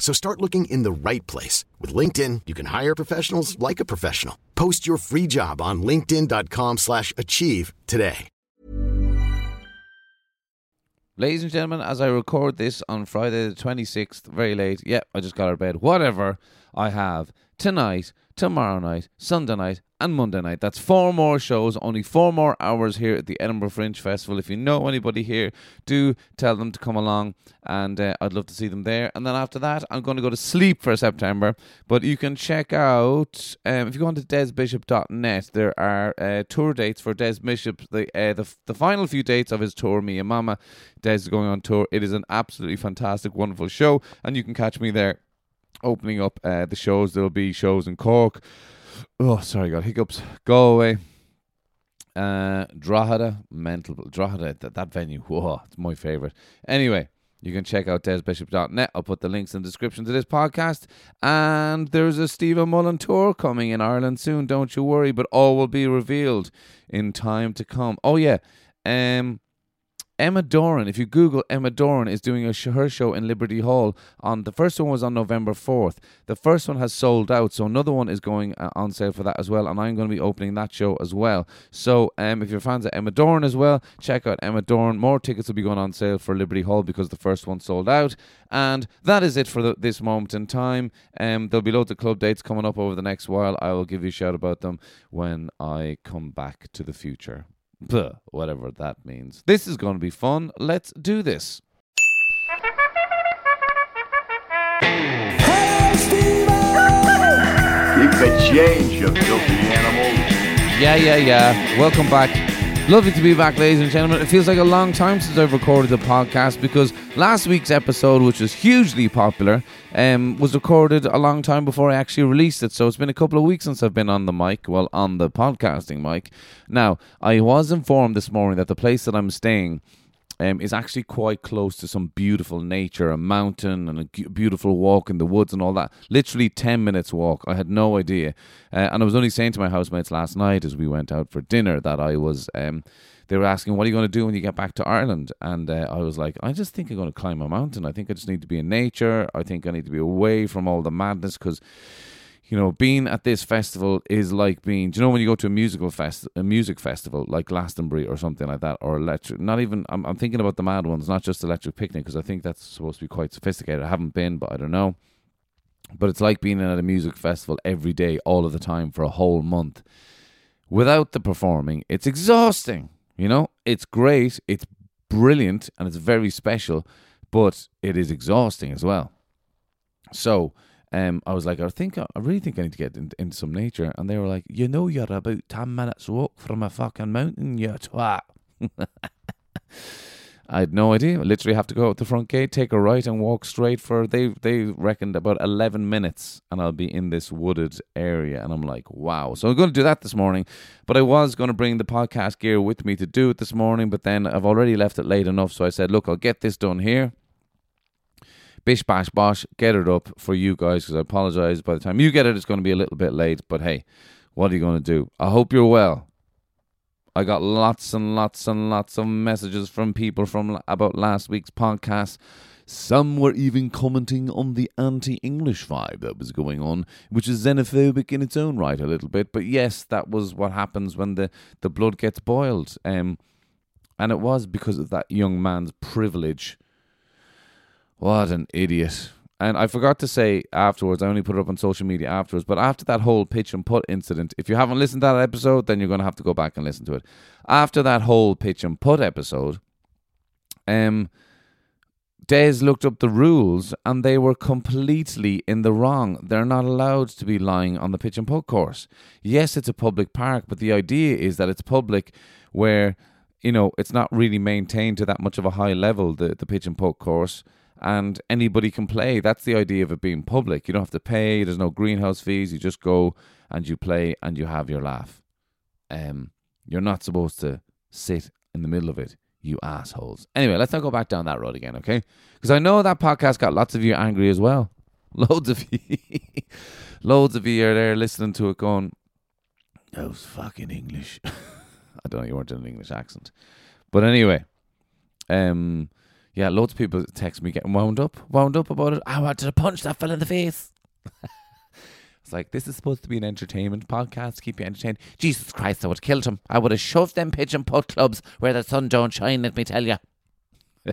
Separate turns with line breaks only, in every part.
So start looking in the right place. With LinkedIn, you can hire professionals like a professional. Post your free job on linkedin.com slash achieve today.
Ladies and gentlemen, as I record this on Friday the 26th, very late, yep, I just got out of bed, whatever, I have tonight, tomorrow night, Sunday night, and Monday night. That's four more shows, only four more hours here at the Edinburgh Fringe Festival. If you know anybody here, do tell them to come along, and uh, I'd love to see them there. And then after that, I'm going to go to sleep for September. But you can check out, um, if you go on to desbishop.net, there are uh, tour dates for Des Bishop, the, uh, the, the final few dates of his tour, Me and Mama. Des is going on tour. It is an absolutely fantastic, wonderful show, and you can catch me there opening up uh, the shows. There'll be shows in Cork. Oh, sorry, got hiccups. Galway. Uh, Drogheda, mental Drogheda, that, that venue, whoa, it's my favorite. Anyway, you can check out desbishop.net. I'll put the links in the description to this podcast. And there's a Stephen Mullen tour coming in Ireland soon, don't you worry, but all will be revealed in time to come. Oh, yeah. Um, Emma Doran, if you Google Emma Doran, is doing a sh- her show in Liberty Hall. On the first one was on November fourth. The first one has sold out, so another one is going uh, on sale for that as well. And I'm going to be opening that show as well. So um, if you're fans of Emma Doran as well, check out Emma Doran. More tickets will be going on sale for Liberty Hall because the first one sold out. And that is it for the, this moment in time. Um, there'll be loads of club dates coming up over the next while. I will give you a shout about them when I come back to the future. Buh, whatever that means. This is going to be fun. Let's do this.
Keep the change, you filthy animals.
Yeah, yeah, yeah. Welcome back. Lovely to be back, ladies and gentlemen. It feels like a long time since I've recorded a podcast because last week's episode, which was hugely popular, um, was recorded a long time before I actually released it. So it's been a couple of weeks since I've been on the mic, well, on the podcasting mic. Now, I was informed this morning that the place that I'm staying um, is actually quite close to some beautiful nature, a mountain and a beautiful walk in the woods and all that. Literally 10 minutes walk. I had no idea. Uh, and I was only saying to my housemates last night as we went out for dinner that I was. Um, they were asking, What are you going to do when you get back to Ireland? And uh, I was like, I just think I'm going to climb a mountain. I think I just need to be in nature. I think I need to be away from all the madness because you know, being at this festival is like being. Do you know when you go to a musical fest, a music festival like Glastonbury or something like that, or electric? Not even. I'm, I'm thinking about the mad ones, not just Electric Picnic, because I think that's supposed to be quite sophisticated. I haven't been, but I don't know. But it's like being at a music festival every day, all of the time for a whole month, without the performing. It's exhausting. You know, it's great, it's brilliant, and it's very special, but it is exhausting as well. So um, I was like, I think I really think I need to get in, into some nature. And they were like, you know, you're about ten minutes walk from a fucking mountain, you twat. I had no idea. I literally have to go out the front gate, take a right, and walk straight for. They they reckoned about eleven minutes, and I'll be in this wooded area. And I'm like, wow. So I'm going to do that this morning. But I was going to bring the podcast gear with me to do it this morning. But then I've already left it late enough, so I said, look, I'll get this done here bish bash bosh, get it up for you guys because I apologize. By the time you get it, it's going to be a little bit late. But hey, what are you going to do? I hope you're well. I got lots and lots and lots of messages from people from about last week's podcast. Some were even commenting on the anti-English vibe that was going on, which is xenophobic in its own right a little bit. But yes, that was what happens when the, the blood gets boiled. Um, and it was because of that young man's privilege what an idiot. and I forgot to say afterwards, I only put it up on social media afterwards, but after that whole pitch and putt incident, if you haven't listened to that episode, then you're going to have to go back and listen to it. After that whole pitch and putt episode, um, Des looked up the rules and they were completely in the wrong. They're not allowed to be lying on the pitch and putt course. Yes, it's a public park, but the idea is that it's public where, you know, it's not really maintained to that much of a high level, the, the pitch and putt course and anybody can play. That's the idea of it being public. You don't have to pay. There's no greenhouse fees. You just go and you play and you have your laugh. Um, you're not supposed to sit in the middle of it, you assholes. Anyway, let's not go back down that road again, okay? Because I know that podcast got lots of you angry as well. Loads of you, loads of you are there listening to it, going, "That was fucking English." I don't know. You weren't in an English accent, but anyway, um yeah, loads of people text me getting wound up, wound up about it. I wanted to punch that fella in the face. it's like this is supposed to be an entertainment podcast keep you entertained. Jesus Christ, I would have killed him. I would have shoved them pitch and putt clubs where the sun don't shine. Let me tell you.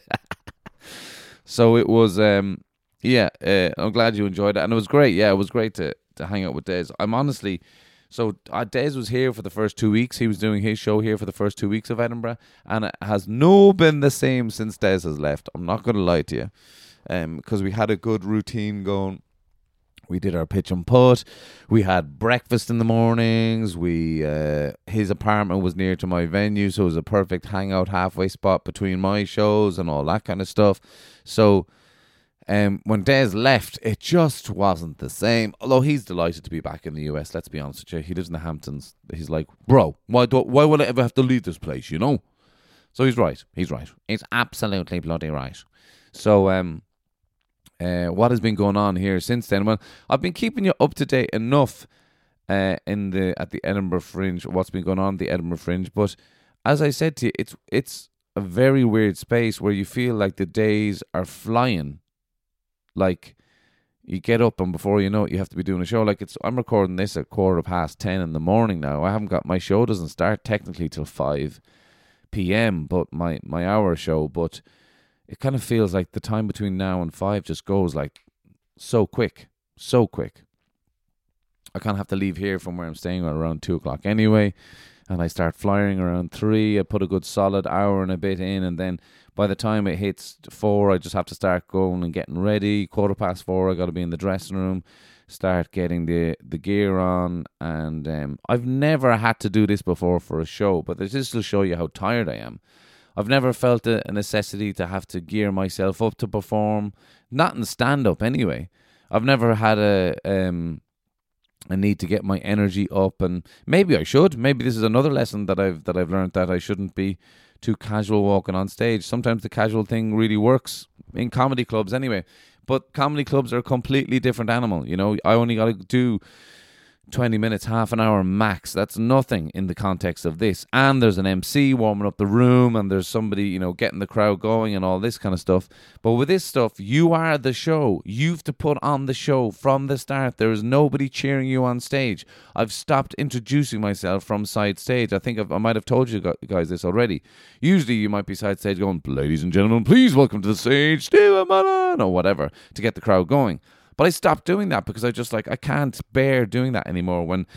so it was, um, yeah. Uh, I'm glad you enjoyed it, and it was great. Yeah, it was great to to hang out with Des. I'm honestly so uh, Des was here for the first two weeks. He was doing his show here for the first two weeks of Edinburgh, and it has no been the same since Des has left. I'm not going to lie to you, because um, we had a good routine going. We did our pitch and putt. We had breakfast in the mornings. We uh, his apartment was near to my venue, so it was a perfect hangout halfway spot between my shows and all that kind of stuff. So um, when Des left, it just wasn't the same. Although he's delighted to be back in the US. Let's be honest with you, he lives in the Hamptons. He's like, bro, why do why would I ever have to leave this place? You know. So he's right. He's right. He's absolutely bloody right. So um, uh, what has been going on here since then? Well, I've been keeping you up to date enough uh, in the at the Edinburgh Fringe. What's been going on at the Edinburgh Fringe? But as I said to you, it's it's a very weird space where you feel like the days are flying like you get up and before you know it, you have to be doing a show. Like it's, I'm recording this at quarter past ten in the morning now. I haven't got my show doesn't start technically till five p.m. But my my hour show, but it kind of feels like the time between now and five just goes like so quick, so quick. I kind of have to leave here from where I'm staying around two o'clock anyway, and I start flying around three. I put a good solid hour and a bit in, and then by the time it hits four, I just have to start going and getting ready. Quarter past four, I got to be in the dressing room, start getting the the gear on, and um, I've never had to do this before for a show, but this will show you how tired I am. I've never felt a, necessity to have to gear myself up to perform, not in stand up anyway. I've never had a um, a need to get my energy up, and maybe I should. Maybe this is another lesson that I've that I've learned that I shouldn't be too casual walking on stage. Sometimes the casual thing really works in comedy clubs anyway. But comedy clubs are a completely different animal. You know, I only got to do 20 minutes, half an hour max. That's nothing in the context of this. And there's an MC warming up the room, and there's somebody, you know, getting the crowd going and all this kind of stuff. But with this stuff, you are the show. You've to put on the show from the start. There is nobody cheering you on stage. I've stopped introducing myself from side stage. I think I've, i might have told you guys this already. Usually, you might be side stage going, ladies and gentlemen, please welcome to the stage, Steve Mullen, or whatever, to get the crowd going. But I stopped doing that because I just like I can't bear doing that anymore when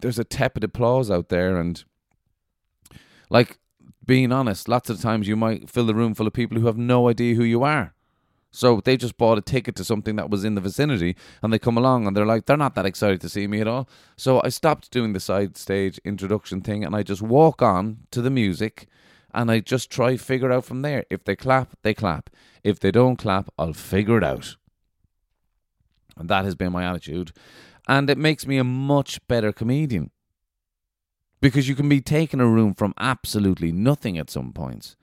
there's a tepid applause out there and like being honest, lots of times you might fill the room full of people who have no idea who you are. So they just bought a ticket to something that was in the vicinity and they come along and they're like, they're not that excited to see me at all. So I stopped doing the side stage introduction thing and I just walk on to the music and I just try figure out from there. If they clap, they clap. If they don't clap, I'll figure it out. And that has been my attitude. And it makes me a much better comedian. Because you can be taking a room from absolutely nothing at some points.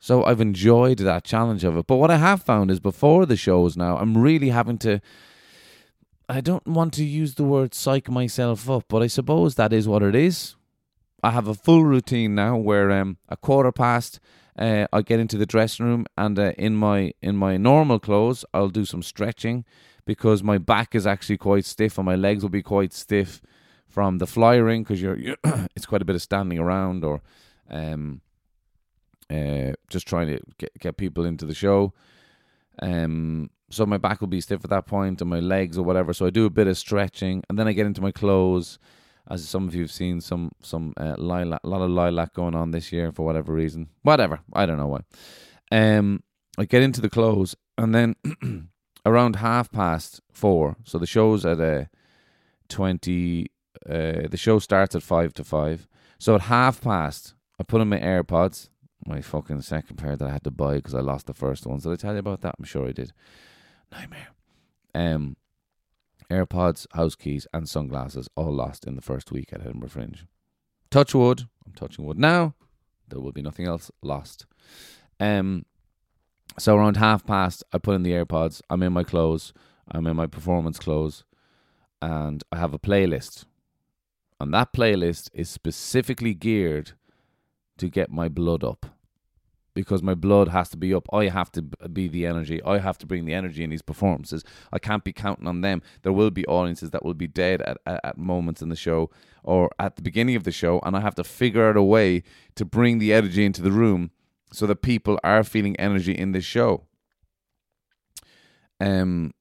So I've enjoyed that challenge of it. But what I have found is before the shows now, I'm really having to. I don't want to use the word psych myself up, but I suppose that is what it is. I have a full routine now where um, a quarter past uh, I get into the dressing room and uh, in my in my normal clothes I'll do some stretching because my back is actually quite stiff and my legs will be quite stiff from the fly ring because you're, you're it's quite a bit of standing around or um uh, just trying to get get people into the show. Um, so my back will be stiff at that point, and my legs or whatever. So I do a bit of stretching, and then I get into my clothes. As some of you have seen, some some uh, lilac, a lot of lilac going on this year for whatever reason. Whatever, I don't know why. Um, I get into the clothes, and then around half past four. So the show's at a uh, twenty. Uh, the show starts at five to five. So at half past, I put on my AirPods, my fucking second pair that I had to buy because I lost the first ones. Did I tell you about that? I'm sure I did. Nightmare. Um, AirPods, house keys, and sunglasses all lost in the first week at Edinburgh Fringe. Touch wood. I'm touching wood now. There will be nothing else lost. Um, so around half past, I put in the AirPods. I'm in my clothes. I'm in my performance clothes, and I have a playlist. And that playlist is specifically geared to get my blood up because my blood has to be up. I have to be the energy. I have to bring the energy in these performances. I can't be counting on them. There will be audiences that will be dead at, at, at, moments in the show or at the beginning of the show, and I have to figure out a way to bring the energy into the room so that people are feeling energy in this show. Um,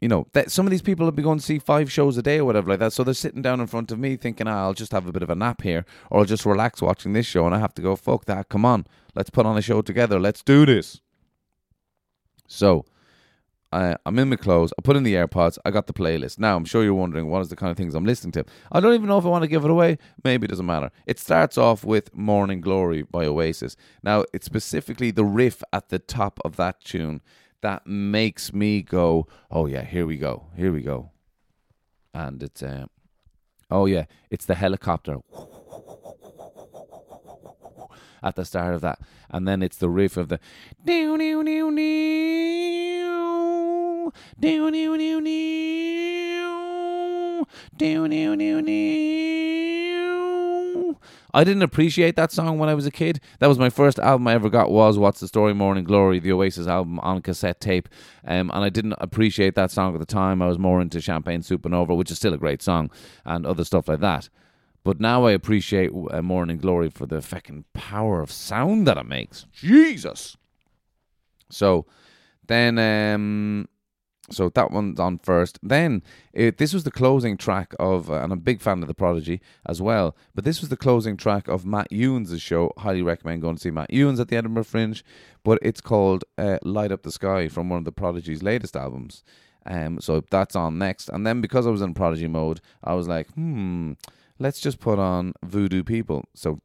you know, that some of these people have been going to see five shows a day or whatever like that. So they're sitting down in front of me thinking, ah, I'll just have a bit of a nap here or I'll just relax watching this show. And I have to go, fuck that, come on, let's put on a show together, let's do this. So I, I'm in my clothes, I put in the AirPods, I got the playlist. Now, I'm sure you're wondering what is the kind of things I'm listening to. I don't even know if I want to give it away. Maybe it doesn't matter. It starts off with Morning Glory by Oasis. Now, it's specifically the riff at the top of that tune that makes me go, oh yeah, here we go, here we go, and it's uh, oh yeah, it's the helicopter at the start of that, and then it's the riff of the down down down down down down down down down I didn't appreciate that song when I was a kid. That was my first album I ever got was What's the Story Morning Glory, the Oasis album on cassette tape. Um, and I didn't appreciate that song at the time. I was more into Champagne Supernova, which is still a great song, and other stuff like that. But now I appreciate uh, Morning Glory for the fucking power of sound that it makes. Jesus. So then um, so that one's on first. Then it, this was the closing track of, uh, and I'm a big fan of the Prodigy as well. But this was the closing track of Matt Ewins' show. Highly recommend going to see Matt Ewins at the Edinburgh Fringe. But it's called uh, "Light Up the Sky" from one of the Prodigy's latest albums. Um, so that's on next. And then because I was in Prodigy mode, I was like, hmm, let's just put on Voodoo People. So.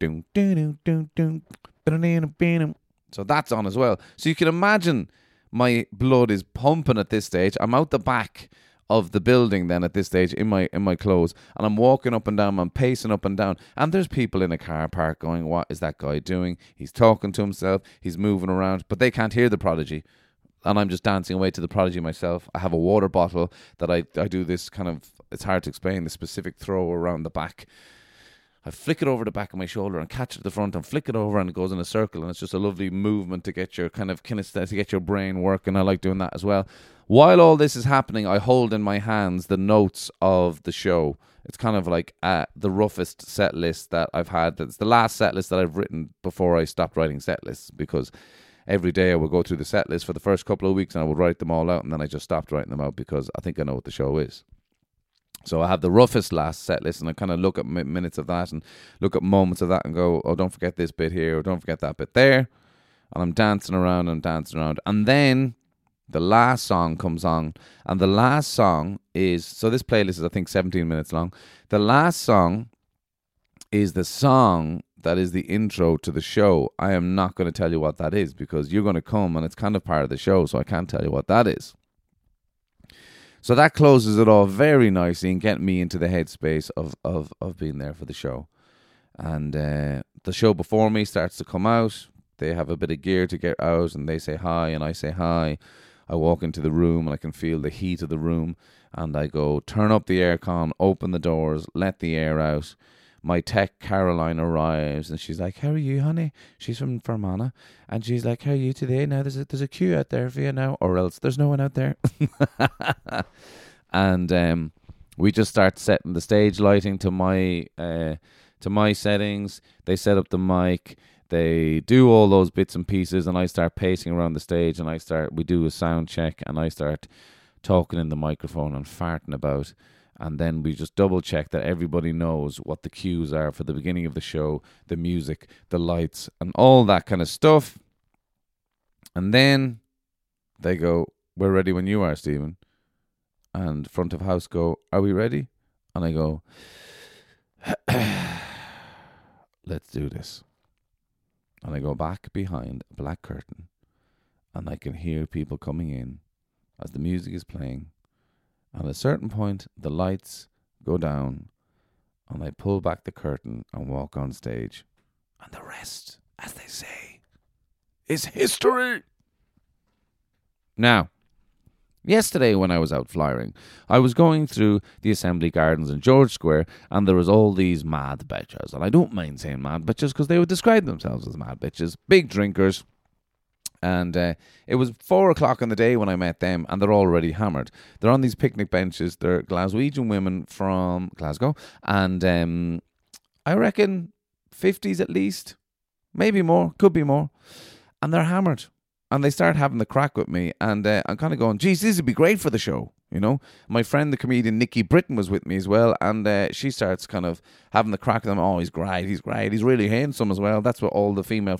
So that's on as well. So you can imagine my blood is pumping at this stage. I'm out the back of the building then at this stage in my in my clothes and I'm walking up and down I'm pacing up and down and there's people in a car park going what is that guy doing? He's talking to himself he's moving around but they can't hear the prodigy and I'm just dancing away to the prodigy myself. I have a water bottle that I I do this kind of it's hard to explain the specific throw around the back I flick it over the back of my shoulder and catch it at the front and flick it over and it goes in a circle and it's just a lovely movement to get your kind of kinesthetic, to get your brain working. I like doing that as well. While all this is happening, I hold in my hands the notes of the show. It's kind of like uh, the roughest set list that I've had. It's the last set list that I've written before I stopped writing set lists because every day I would go through the set list for the first couple of weeks and I would write them all out and then I just stopped writing them out because I think I know what the show is. So I have the roughest last set list, and I kind of look at minutes of that and look at moments of that and go, oh, don't forget this bit here, or don't forget that bit there. And I'm dancing around and dancing around. And then the last song comes on, and the last song is so this playlist is, I think, 17 minutes long. The last song is the song that is the intro to the show. I am not going to tell you what that is because you're going to come and it's kind of part of the show, so I can't tell you what that is. So that closes it all very nicely and getting me into the headspace of, of, of being there for the show. And uh, the show before me starts to come out. They have a bit of gear to get out and they say hi and I say hi. I walk into the room and I can feel the heat of the room and I go turn up the aircon, open the doors, let the air out my tech Caroline arrives and she's like, "How are you, honey?" She's from Fermanagh, and she's like, "How are you today?" Now there's a there's a queue out there for you now, or else there's no one out there. and um, we just start setting the stage lighting to my uh, to my settings. They set up the mic. they do all those bits and pieces, and I start pacing around the stage, and I start we do a sound check, and I start talking in the microphone and farting about. And then we just double check that everybody knows what the cues are for the beginning of the show, the music, the lights, and all that kind of stuff. And then they go, We're ready when you are, Stephen. And front of house go, Are we ready? And I go, Let's do this. And I go back behind a black curtain and I can hear people coming in as the music is playing. At a certain point, the lights go down and I pull back the curtain and walk on stage. And the rest, as they say, is history. Now, Yesterday, when I was out flying, I was going through the Assembly Gardens in George Square, and there was all these mad bitches. And I don't mind saying mad bitches because they would describe themselves as mad bitches, big drinkers. And uh, it was four o'clock in the day when I met them, and they're already hammered. They're on these picnic benches. They're Glaswegian women from Glasgow, and um, I reckon fifties at least, maybe more, could be more. And they're hammered and they start having the crack with me, and uh, I'm kind of going, "Geez, this would be great for the show." You know, my friend, the comedian Nikki Britton, was with me as well, and uh, she starts kind of having the crack with them. Oh, he's great, he's great, he's really handsome as well. That's what all the female.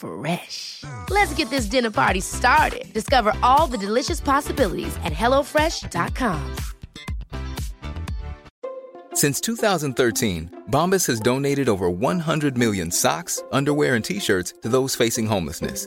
Fresh. Let's get this dinner party started. Discover all the delicious possibilities at hellofresh.com.
Since 2013, Bombas has donated over 100 million socks, underwear, and t shirts to those facing homelessness.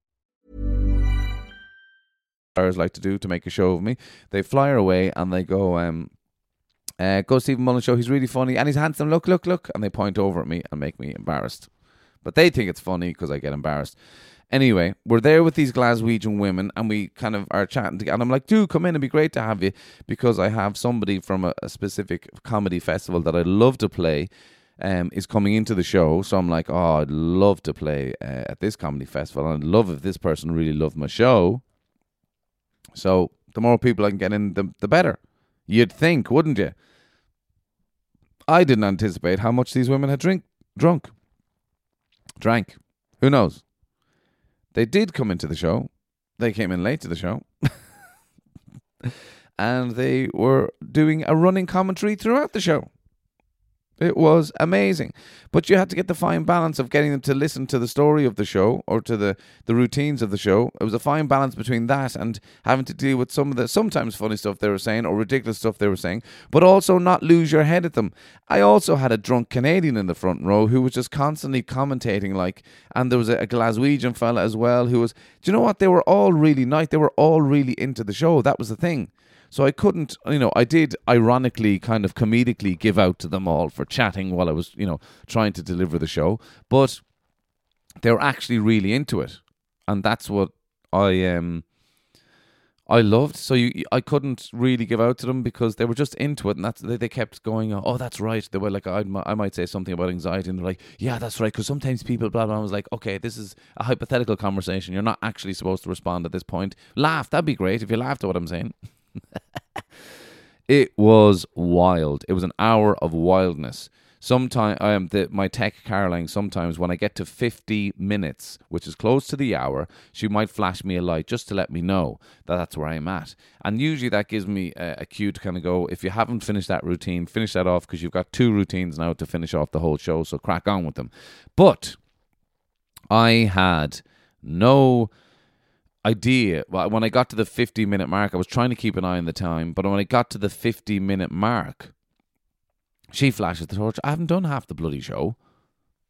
Stars like to do to make a show of me. They fly her away and they go, um, uh, go Stephen Mullen show. He's really funny and he's handsome. Look, look, look. And they point over at me and make me embarrassed. But they think it's funny because I get embarrassed. Anyway, we're there with these Glaswegian women and we kind of are chatting together. And I'm like, dude, come in. It'd be great to have you because I have somebody from a, a specific comedy festival that I'd love to play. Um, is coming into the show, so I'm like, oh, I'd love to play uh, at this comedy festival, and I'd love if this person really loved my show. So the more people I can get in, the, the better. You'd think, wouldn't you? I didn't anticipate how much these women had drink drunk. Drank. Who knows? They did come into the show. They came in late to the show. and they were doing a running commentary throughout the show. It was amazing. But you had to get the fine balance of getting them to listen to the story of the show or to the, the routines of the show. It was a fine balance between that and having to deal with some of the sometimes funny stuff they were saying or ridiculous stuff they were saying, but also not lose your head at them. I also had a drunk Canadian in the front row who was just constantly commentating, like, and there was a, a Glaswegian fella as well who was, do you know what? They were all really nice. They were all really into the show. That was the thing. So I couldn't, you know, I did ironically, kind of comedically give out to them all for chatting while I was, you know, trying to deliver the show. But they were actually really into it. And that's what I um I loved. So you, I couldn't really give out to them because they were just into it, and that's they, they kept going. Oh, that's right. They were like, I, I might say something about anxiety, and they're like, Yeah, that's right. Because sometimes people, blah blah. I was like, Okay, this is a hypothetical conversation. You're not actually supposed to respond at this point. Laugh. That'd be great if you laughed at what I'm saying. it was wild. It was an hour of wildness. Sometimes um, the, my tech Caroline. Sometimes when I get to fifty minutes, which is close to the hour, she might flash me a light just to let me know that that's where I'm at. And usually that gives me a, a cue to kind of go. If you haven't finished that routine, finish that off because you've got two routines now to finish off the whole show. So crack on with them. But I had no idea. When I got to the 50 minute mark, I was trying to keep an eye on the time, but when I got to the 50 minute mark, she flashes the torch. I haven't done half the bloody show.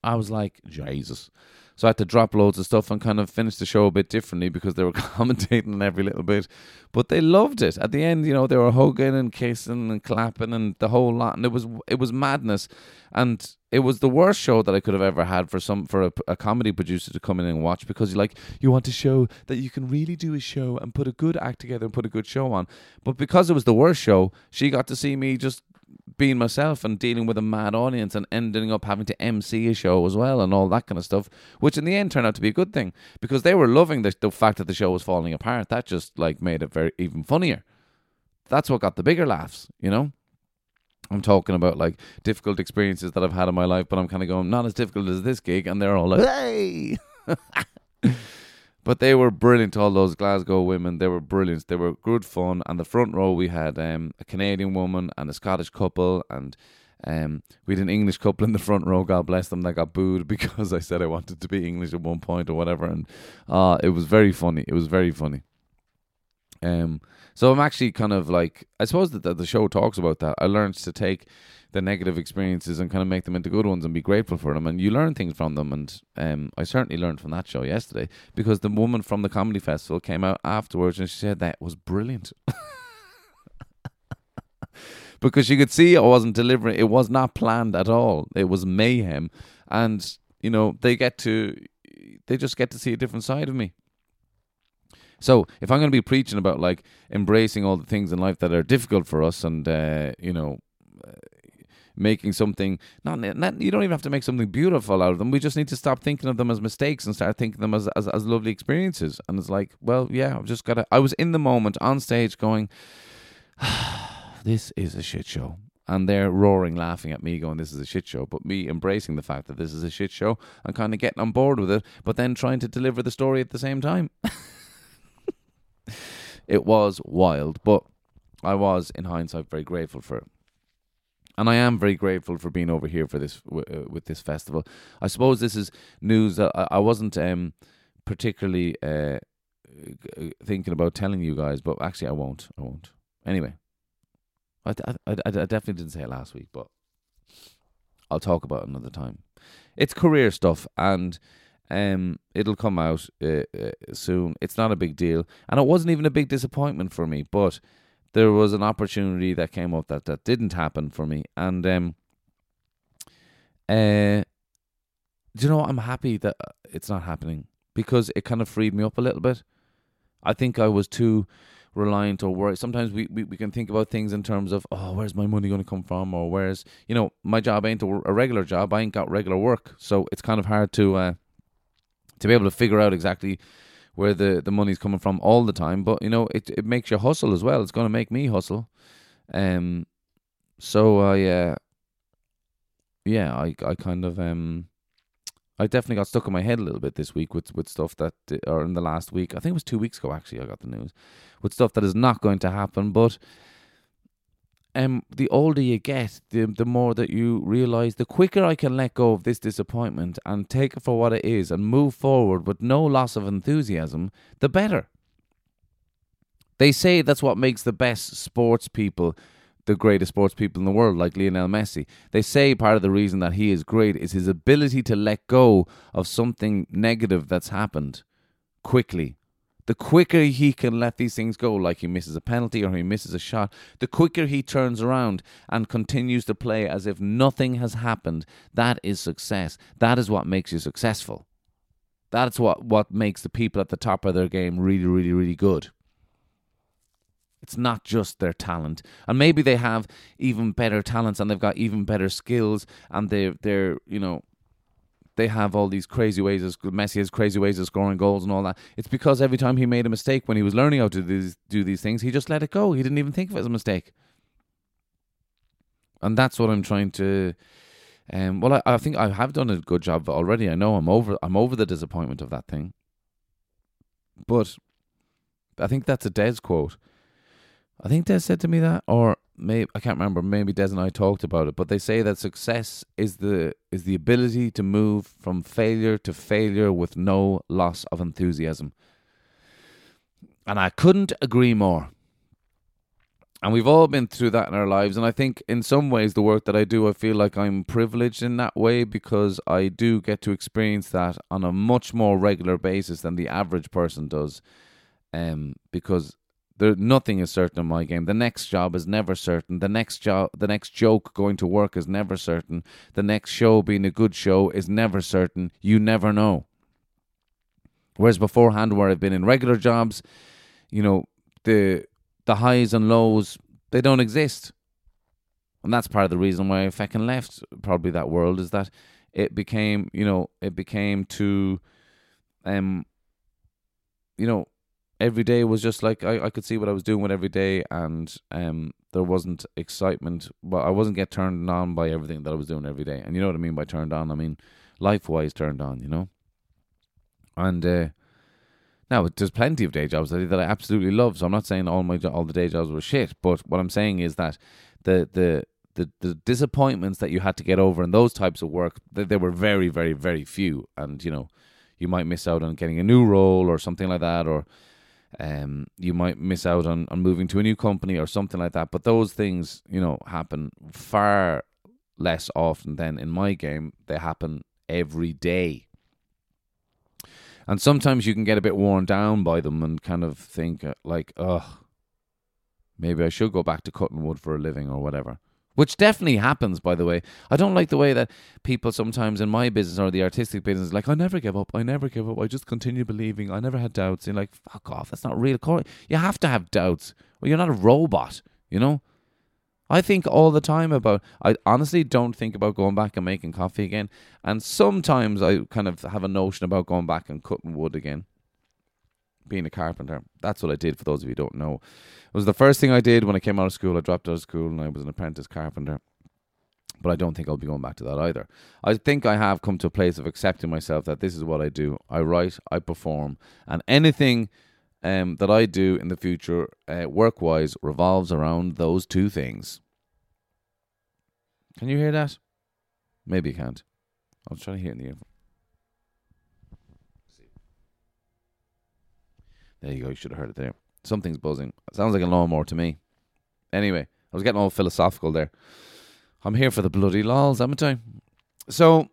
I was like, Jesus. So I had to drop loads of stuff and kind of finish the show a bit differently because they were commentating every little bit. But they loved it. At the end, you know, they were hugging and kissing and clapping and the whole lot. And it was it was madness. And it was the worst show that I could have ever had for some for a, a comedy producer to come in and watch because you like you want to show that you can really do a show and put a good act together and put a good show on. But because it was the worst show, she got to see me just being myself and dealing with a mad audience and ending up having to MC a show as well and all that kind of stuff, which in the end turned out to be a good thing because they were loving the, the fact that the show was falling apart. That just like made it very even funnier. That's what got the bigger laughs, you know. I'm talking about like difficult experiences that I've had in my life, but I'm kind of going not as difficult as this gig, and they're all like, "Hey." But they were brilliant, all those Glasgow women. They were brilliant. They were good fun. And the front row, we had um, a Canadian woman and a Scottish couple. And um, we had an English couple in the front row, God bless them, that got booed because I said I wanted to be English at one point or whatever. And uh, it was very funny. It was very funny. Um, so I'm actually kind of like, I suppose that the show talks about that. I learned to take the negative experiences and kind of make them into good ones and be grateful for them. And you learn things from them. And um, I certainly learned from that show yesterday because the woman from the comedy festival came out afterwards and she said that was brilliant. because you could see I wasn't delivering. It was not planned at all. It was mayhem. And, you know, they get to, they just get to see a different side of me. So if I'm going to be preaching about like embracing all the things in life that are difficult for us and, uh, you know, making something not, not you don't even have to make something beautiful out of them. We just need to stop thinking of them as mistakes and start thinking them as as, as lovely experiences. And it's like, well, yeah, I've just got to. I was in the moment on stage going, this is a shit show. And they're roaring, laughing at me, going, This is a shit show. But me embracing the fact that this is a shit show and kind of getting on board with it, but then trying to deliver the story at the same time. it was wild, but I was, in hindsight, very grateful for it and I am very grateful for being over here for this uh, with this festival. I suppose this is news that I, wasn't um, particularly uh, thinking about telling you guys, but actually I won't. I won't. Anyway, I, I, I, I definitely didn't say it last week, but I'll talk about it another time. It's career stuff, and um, it'll come out uh, uh, soon. It's not a big deal, and it wasn't even a big disappointment for me, but there was an opportunity that came up that, that didn't happen for me. And um, uh, do you know, I'm happy that uh, it's not happening because it kind of freed me up a little bit. I think I was too reliant or worried. Sometimes we, we, we can think about things in terms of, oh, where's my money going to come from? Or where's, you know, my job ain't a, a regular job. I ain't got regular work. So it's kind of hard to, uh, to be able to figure out exactly where the, the money's coming from all the time. But you know, it it makes you hustle as well. It's going to make me hustle. Um, so I uh, yeah, I I kind of um. I definitely got stuck in my head a little bit this week with with stuff that, or in the last week, I think it was two weeks ago actually. I got the news with stuff that is not going to happen. But um, the older you get, the the more that you realize, the quicker I can let go of this disappointment and take it for what it is and move forward with no loss of enthusiasm, the better. They say that's what makes the best sports people the greatest sports people in the world, like Lionel Messi. They say part of the reason that he is great is his ability to let go of something negative that's happened quickly the quicker he can let these things go, like he misses a penalty or he misses a shot, the quicker he turns around and continues to play as if nothing has happened, that is success. That is what makes you successful. That's what, what makes the people at the top of their game really, really, really good. It's not just their talent. And maybe they have even better talents and they've got even better skills and they're, they're you know, they have all these crazy ways of Messi has crazy ways of scoring goals and all that. It's because every time he made a mistake when he was learning how to do these, do these things, he just let it go. He didn't even think of it as a mistake. And that's what I'm trying to. Um, well, I, I think I have done a good job already. I know I'm over. I'm over the disappointment of that thing. But I think that's a Des quote. I think Des said to me that, or maybe I can't remember. Maybe Des and I talked about it, but they say that success is the is the ability to move from failure to failure with no loss of enthusiasm. And I couldn't agree more. And we've all been through that in our lives. And I think in some ways, the work that I do, I feel like I'm privileged in that way because I do get to experience that on a much more regular basis than the average person does. Um, because there, nothing is certain in my game. The next job is never certain. The next job, the next joke going to work is never certain. The next show being a good show is never certain. You never know. Whereas beforehand, where I've been in regular jobs, you know, the the highs and lows they don't exist, and that's part of the reason why I fucking left probably that world is that it became, you know, it became too, um, you know, every day was just like I, I could see what I was doing with every day and um there wasn't excitement well I wasn't get turned on by everything that I was doing every day. And you know what I mean by turned on? I mean life wise turned on you know? And uh now there's plenty of day jobs that, I- that I absolutely love so I'm not saying all my all the day jobs were shit but what I'm saying is that the the the, the disappointments that you had to get over in those types of work they, they were very very very few. And you know you might miss out on getting a new role or something like that or um, you might miss out on, on moving to a new company or something like that. But those things, you know, happen far less often than in my game. They happen every day. And sometimes you can get a bit worn down by them and kind of think, uh, like, ugh, maybe I should go back to cutting wood for a living or whatever. Which definitely happens, by the way. I don't like the way that people sometimes in my business or the artistic business, like, I never give up, I never give up, I just continue believing, I never had doubts. And like, fuck off, that's not real. You have to have doubts. Well, you're not a robot, you know? I think all the time about, I honestly don't think about going back and making coffee again. And sometimes I kind of have a notion about going back and cutting wood again being a carpenter. That's what I did for those of you who don't know. It was the first thing I did when I came out of school. I dropped out of school and I was an apprentice carpenter. But I don't think I'll be going back to that either. I think I have come to a place of accepting myself that this is what I do. I write, I perform, and anything um, that I do in the future, uh, work wise, revolves around those two things. Can you hear that? Maybe you can't. I'll try to hear it in the earphone. There you go. You should have heard it there. Something's buzzing. sounds like a lawnmower to me. Anyway, I was getting all philosophical there. I'm here for the bloody lols, haven't I? So,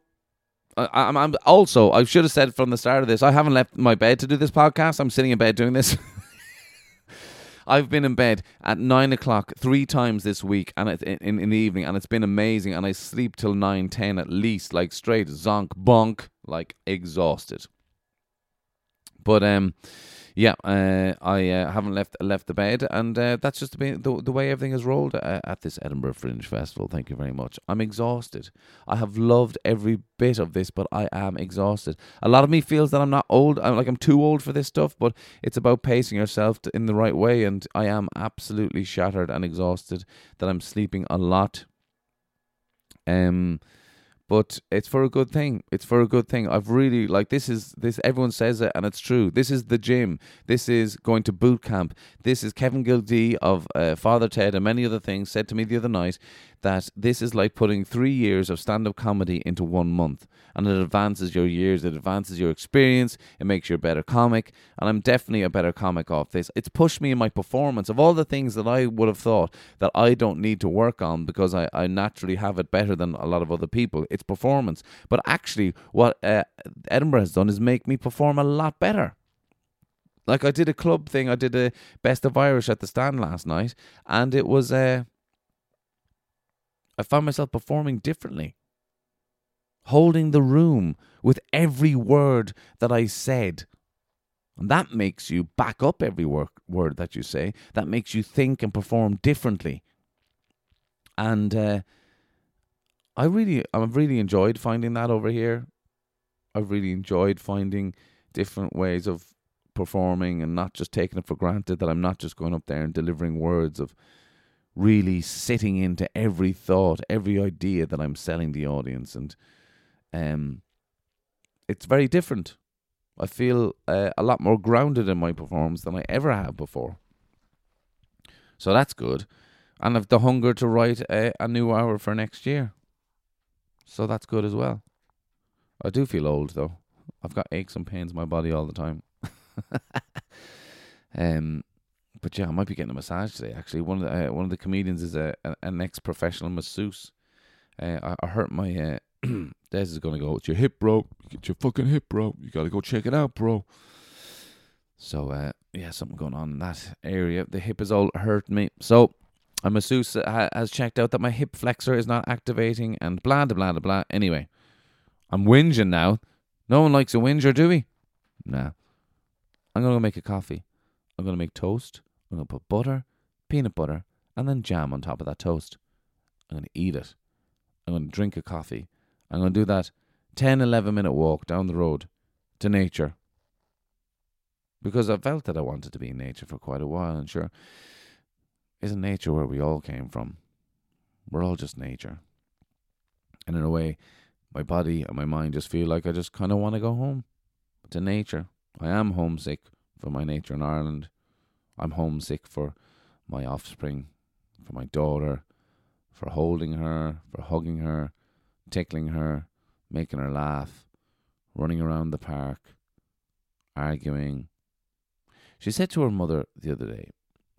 I, I'm, I'm also. I should have said from the start of this. I haven't left my bed to do this podcast. I'm sitting in bed doing this. I've been in bed at nine o'clock three times this week, and it, in in the evening, and it's been amazing. And I sleep till nine ten at least, like straight zonk bonk, like exhausted. But um, yeah, uh, I uh, haven't left left the bed, and uh, that's just been the, the way everything has rolled uh, at this Edinburgh Fringe Festival. Thank you very much. I'm exhausted. I have loved every bit of this, but I am exhausted. A lot of me feels that I'm not old. I'm like I'm too old for this stuff, but it's about pacing yourself in the right way, and I am absolutely shattered and exhausted. That I'm sleeping a lot. Um but it's for a good thing. It's for a good thing. I've really like this is this everyone says it and it's true. This is the gym. This is going to boot camp. This is Kevin Gildea of uh, Father Ted and many other things said to me the other night that this is like putting 3 years of stand-up comedy into 1 month and it advances your years, it advances your experience, it makes you a better comic and I'm definitely a better comic off this. It's pushed me in my performance of all the things that I would have thought that I don't need to work on because I, I naturally have it better than a lot of other people. Performance. But actually, what uh, Edinburgh has done is make me perform a lot better. Like I did a club thing. I did a best of Irish at the stand last night, and it was. Uh, I found myself performing differently, holding the room with every word that I said. And that makes you back up every word, word that you say. That makes you think and perform differently. And uh, I really, I've really enjoyed finding that over here. I've really enjoyed finding different ways of performing and not just taking it for granted that I'm not just going up there and delivering words of really sitting into every thought, every idea that I'm selling the audience, and um, it's very different. I feel uh, a lot more grounded in my performance than I ever have before. So that's good. And I've the hunger to write a, a new hour for next year. So that's good as well. I do feel old though. I've got aches and pains in my body all the time. um, but yeah, I might be getting a massage today. Actually, one of the uh, one of the comedians is a, a an ex professional masseuse. Uh, I, I hurt my. Uh, is gonna go. It's your hip, bro. Get your fucking hip, bro. You gotta go check it out, bro. So uh, yeah, something going on in that area. The hip is all hurt me. So a masseuse has checked out that my hip flexor is not activating, and blah blah blah blah. Anyway, I'm whinging now. No one likes a whinger, do we? Nah. I'm gonna go make a coffee. I'm gonna make toast. I'm gonna put butter, peanut butter, and then jam on top of that toast. I'm gonna eat it. I'm gonna drink a coffee. I'm gonna do that 10, 11 minute walk down the road to nature. Because I felt that I wanted to be in nature for quite a while, and sure, isn't nature where we all came from? We're all just nature. And in a way, my body and my mind just feel like I just kind of want to go home to nature. I am homesick for my nature in Ireland. I'm homesick for my offspring, for my daughter, for holding her, for hugging her, tickling her, making her laugh, running around the park, arguing. She said to her mother the other day,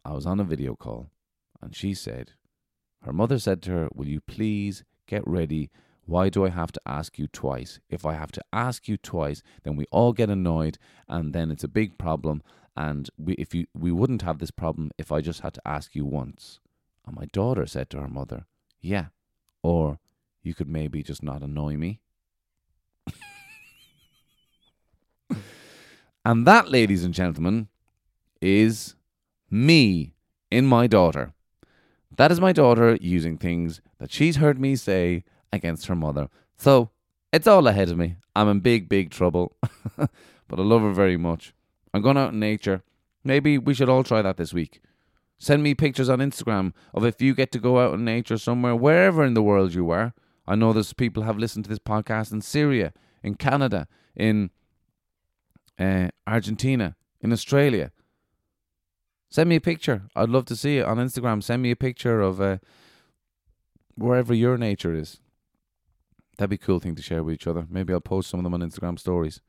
I was on a video call, and she said, her mother said to her, Will you please get ready? Why do I have to ask you twice? If I have to ask you twice, then we all get annoyed, and then it's a big problem. And we, if you, we wouldn't have this problem if I just had to ask you once. And my daughter said to her mother, Yeah, or you could maybe just not annoy me. and that, ladies and gentlemen, is me in my daughter. That is my daughter using things that she's heard me say against her mother. So it's all ahead of me. I'm in big, big trouble. but I love her very much. I'm going out in nature. Maybe we should all try that this week. Send me pictures on Instagram of if you get to go out in nature somewhere, wherever in the world you are. I know there's people have listened to this podcast in Syria, in Canada, in uh, Argentina, in Australia. Send me a picture. I'd love to see it on Instagram. Send me a picture of uh, wherever your nature is. That'd be a cool thing to share with each other. Maybe I'll post some of them on Instagram stories.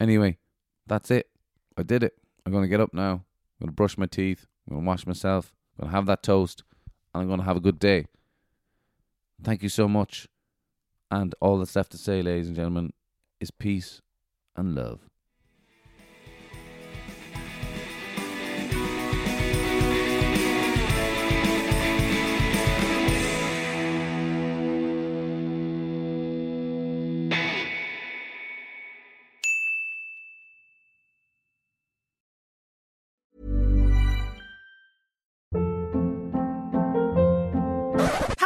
Anyway, that's it. I did it. I'm going to get up now. I'm going to brush my teeth. I'm going to wash myself. I'm going to have that toast. And I'm going to have a good day. Thank you so much. And all that's left to say, ladies and gentlemen, is peace and love.